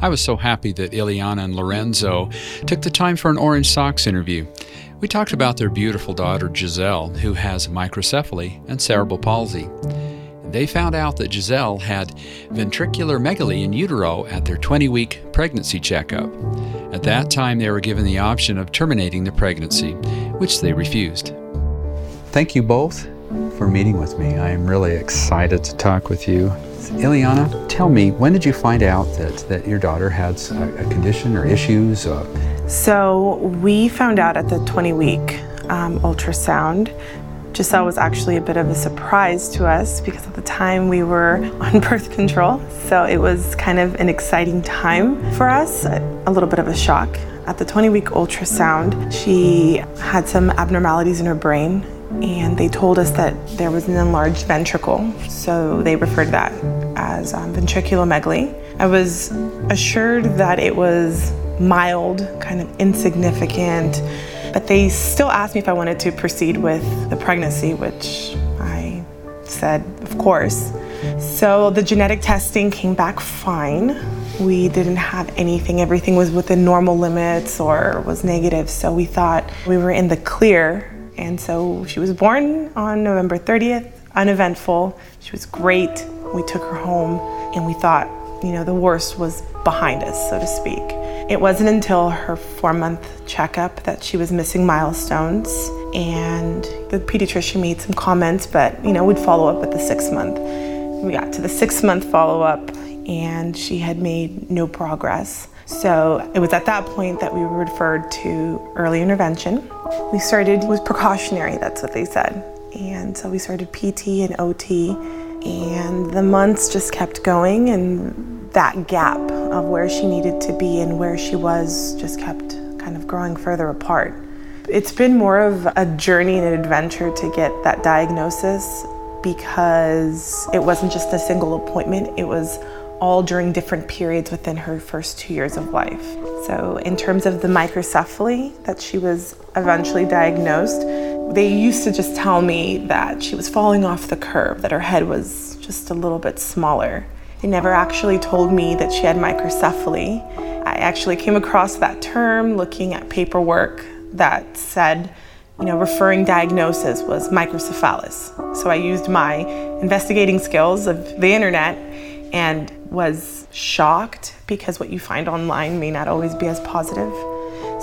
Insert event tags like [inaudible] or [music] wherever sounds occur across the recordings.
I was so happy that Ileana and Lorenzo took the time for an Orange Socks interview. We talked about their beautiful daughter Giselle, who has microcephaly and cerebral palsy. They found out that Giselle had ventriculomegaly in utero at their 20 week pregnancy checkup. At that time, they were given the option of terminating the pregnancy, which they refused. Thank you both for meeting with me. I am really excited to talk with you. Ileana, tell me, when did you find out that, that your daughter had a, a condition or issues? Uh, so, we found out at the 20 week um, ultrasound. Giselle was actually a bit of a surprise to us because at the time we were [laughs] on birth control. So, it was kind of an exciting time for us, a little bit of a shock. At the 20 week ultrasound, she had some abnormalities in her brain and they told us that there was an enlarged ventricle. So they referred to that as um, ventriculomegaly. I was assured that it was mild, kind of insignificant, but they still asked me if I wanted to proceed with the pregnancy, which I said, of course. So the genetic testing came back fine. We didn't have anything, everything was within normal limits or was negative, so we thought we were in the clear and so she was born on November 30th, uneventful. She was great. We took her home and we thought, you know, the worst was behind us, so to speak. It wasn't until her four month checkup that she was missing milestones. And the pediatrician made some comments, but, you know, we'd follow up at the six month. We got to the six month follow up and she had made no progress. So it was at that point that we were referred to early intervention. We started with precautionary, that's what they said. And so we started PT and OT, and the months just kept going, and that gap of where she needed to be and where she was just kept kind of growing further apart. It's been more of a journey and an adventure to get that diagnosis because it wasn't just a single appointment, it was all during different periods within her first two years of life. So, in terms of the microcephaly that she was eventually diagnosed, they used to just tell me that she was falling off the curve, that her head was just a little bit smaller. They never actually told me that she had microcephaly. I actually came across that term looking at paperwork that said, you know, referring diagnosis was microcephalus. So I used my investigating skills of the internet and was shocked because what you find online may not always be as positive.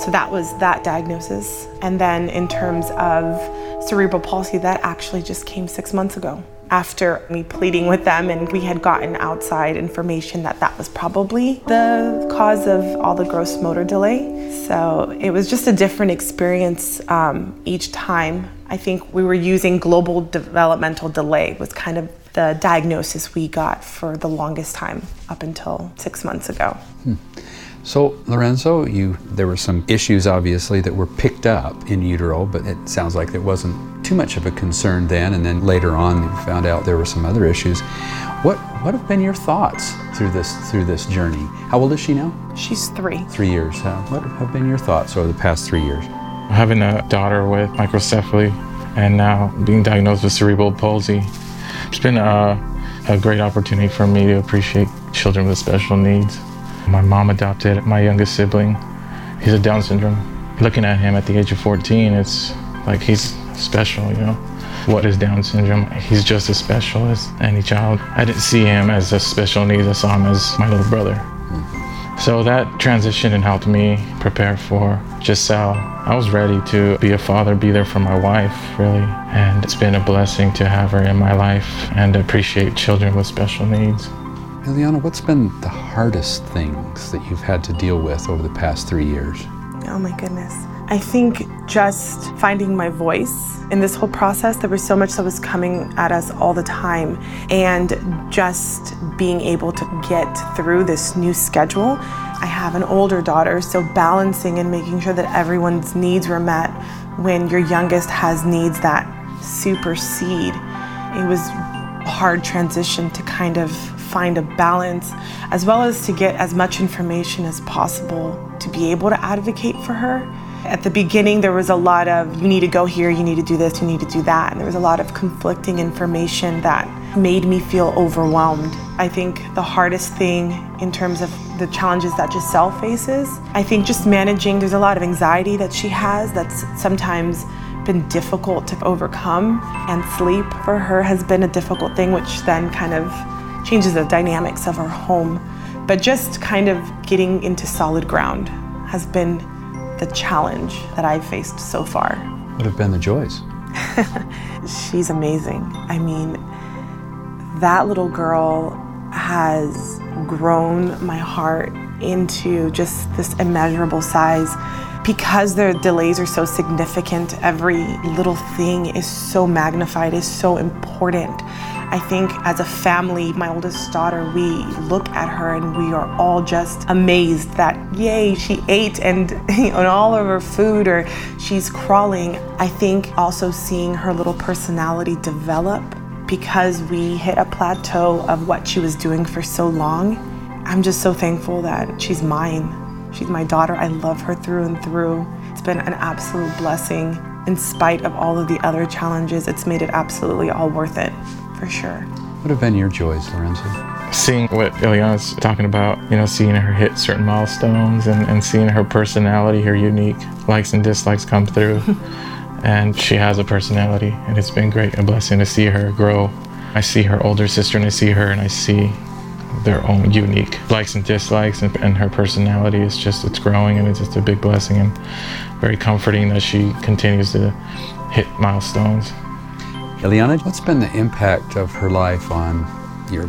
So that was that diagnosis. And then in terms of cerebral palsy, that actually just came six months ago after me pleading with them and we had gotten outside information that that was probably the cause of all the gross motor delay so it was just a different experience um, each time i think we were using global developmental delay was kind of the diagnosis we got for the longest time up until six months ago. Hmm. So, Lorenzo, you there were some issues obviously that were picked up in utero, but it sounds like it wasn't too much of a concern then. And then later on, you found out there were some other issues. What what have been your thoughts through this through this journey? How old is she now? She's three. Three years. Uh, what have been your thoughts over the past three years? Having a daughter with microcephaly and now being diagnosed with cerebral palsy it's been a, a great opportunity for me to appreciate children with special needs. My mom adopted my youngest sibling. He's a Down syndrome. Looking at him at the age of 14, it's like he's special, you know. What is Down syndrome? He's just as special as any child. I didn't see him as a special needs, I saw him as my little brother. So that transition and helped me prepare for Giselle. I was ready to be a father, be there for my wife, really. And it's been a blessing to have her in my life and appreciate children with special needs. Ileana, what's been the hardest things that you've had to deal with over the past three years? Oh my goodness. I think just finding my voice in this whole process, there was so much that was coming at us all the time. And just being able to get through this new schedule. I have an older daughter, so balancing and making sure that everyone's needs were met when your youngest has needs that supersede. It was a hard transition to kind of find a balance, as well as to get as much information as possible to be able to advocate for her at the beginning, there was a lot of you need to go here, you need to do this, you need to do that. And there was a lot of conflicting information that made me feel overwhelmed. I think the hardest thing in terms of the challenges that Giselle faces, I think just managing, there's a lot of anxiety that she has that's sometimes been difficult to overcome, and sleep for her has been a difficult thing, which then kind of changes the dynamics of our home. But just kind of getting into solid ground has been the challenge that I've faced so far. What have been the joys? [laughs] She's amazing. I mean, that little girl has grown my heart into just this immeasurable size because the delays are so significant, every little thing is so magnified, is so important. I think as a family, my oldest daughter, we look at her and we are all just amazed that, yay, she ate and, [laughs] and all of her food or she's crawling. I think also seeing her little personality develop because we hit a plateau of what she was doing for so long. I'm just so thankful that she's mine. She's my daughter. I love her through and through. It's been an absolute blessing. In spite of all of the other challenges, it's made it absolutely all worth it, for sure. What have been your joys, Lorenzo? Seeing what Ileana's talking about, you know, seeing her hit certain milestones and, and seeing her personality, her unique likes and dislikes come through. [laughs] and she has a personality, and it's been great, a blessing to see her grow. I see her older sister, and I see her, and I see their own unique likes and dislikes and, and, her personality is just it's growing and it's just a big blessing and very comforting that she continues to hit milestones Ileana, what's been the impact of her life on your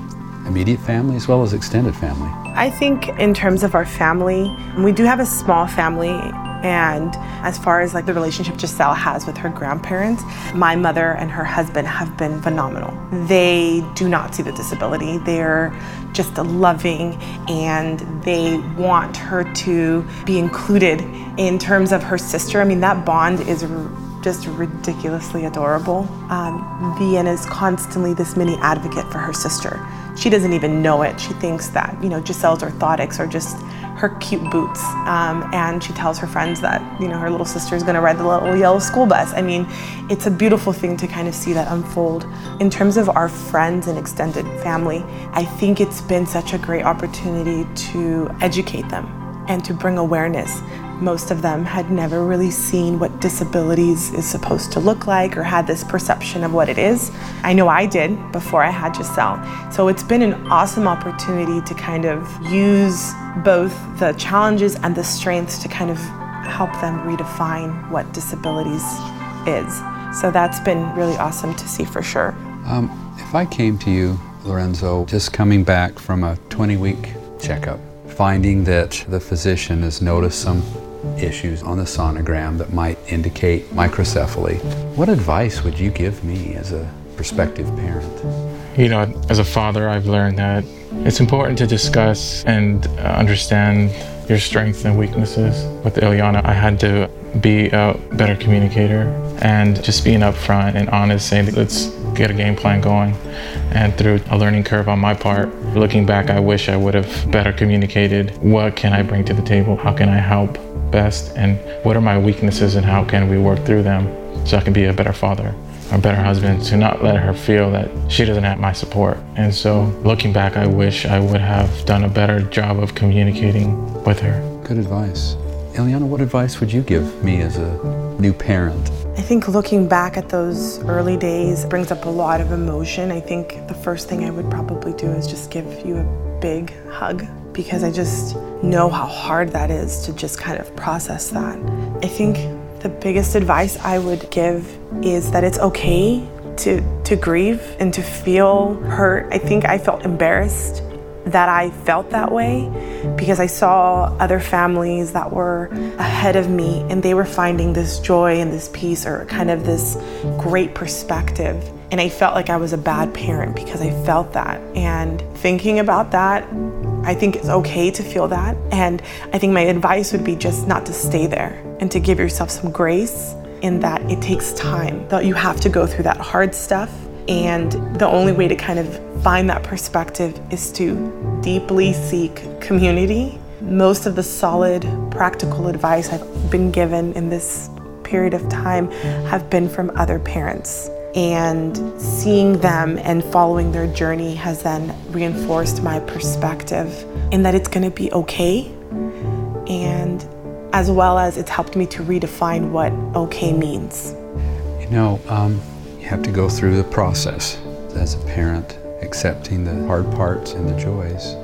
immediate family as well as extended family? I think in terms of our family, we do have a small family and as far as like the relationship Giselle has with her grandparents, my mother and her husband have been phenomenal. They do not see the disability. They're just loving and they want her to be included in terms of her sister. I mean, that bond is just ridiculously adorable. Um, Vienna is constantly this mini advocate for her sister. She doesn't even know it. She thinks that, you know, Giselle's orthotics are just her cute boots. Um, and she tells her friends that, you know, her little sister is going to ride the little yellow school bus. I mean, it's a beautiful thing to kind of see that unfold. In terms of our friends and extended family, I think it's been such a great opportunity to educate them and to bring awareness most of them had never really seen what disabilities is supposed to look like or had this perception of what it is. I know I did before I had Giselle. So it's been an awesome opportunity to kind of use both the challenges and the strengths to kind of help them redefine what disabilities is. So that's been really awesome to see for sure. Um, if I came to you, Lorenzo, just coming back from a 20 week checkup, finding that the physician has noticed some issues on the sonogram that might indicate microcephaly. What advice would you give me as a prospective parent? You know, as a father, I've learned that it's important to discuss and uh, understand your strengths and weaknesses. With Ileana, I had to be a better communicator and just being upfront and honest, saying, let's get a game plan going. And through a learning curve on my part, looking back, I wish I would have better communicated what can I bring to the table? How can I help? Best and what are my weaknesses and how can we work through them so I can be a better father, a better husband, to not let her feel that she doesn't have my support. And so looking back, I wish I would have done a better job of communicating with her. Good advice. Ileana, what advice would you give me as a new parent? I think looking back at those early days brings up a lot of emotion. I think the first thing I would probably do is just give you a big hug because I just know how hard that is to just kind of process that. I think the biggest advice I would give is that it's okay to to grieve and to feel hurt. I think I felt embarrassed that I felt that way because I saw other families that were ahead of me and they were finding this joy and this peace or kind of this great perspective. And I felt like I was a bad parent because I felt that. And thinking about that, I think it's okay to feel that. And I think my advice would be just not to stay there and to give yourself some grace in that it takes time, that you have to go through that hard stuff. And the only way to kind of find that perspective is to deeply seek community. Most of the solid, practical advice I've been given in this period of time have been from other parents. And seeing them and following their journey has then reinforced my perspective in that it's going to be okay. And as well as it's helped me to redefine what okay means. You know, um, you have to go through the process as a parent, accepting the hard parts and the joys.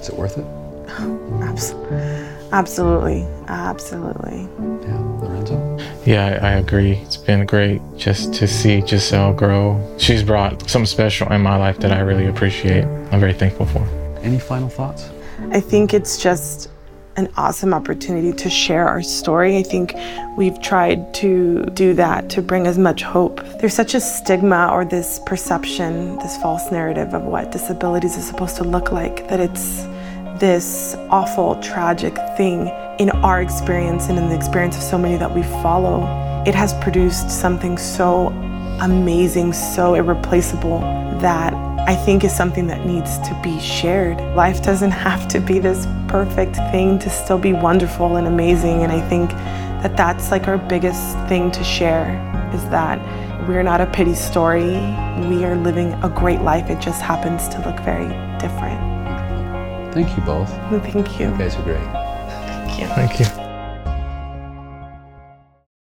Is it worth it? [laughs] Absolutely. Absolutely. Absolutely. Yeah, Lorenzo? Yeah, I, I agree. It's been great just to see Giselle grow. She's brought something special in my life that I really appreciate. I'm very thankful for. Any final thoughts? I think it's just an awesome opportunity to share our story. I think we've tried to do that to bring as much hope. There's such a stigma or this perception, this false narrative of what disabilities is supposed to look like, that it's this awful, tragic thing. In our experience and in the experience of so many that we follow, it has produced something so amazing, so irreplaceable that I think is something that needs to be shared. Life doesn't [laughs] have to be this perfect thing to still be wonderful and amazing. And I think that that's like our biggest thing to share is that we're not a pity story. We are living a great life. It just happens to look very different. Thank you both. Thank you. You guys are great. Thank you. Thank you.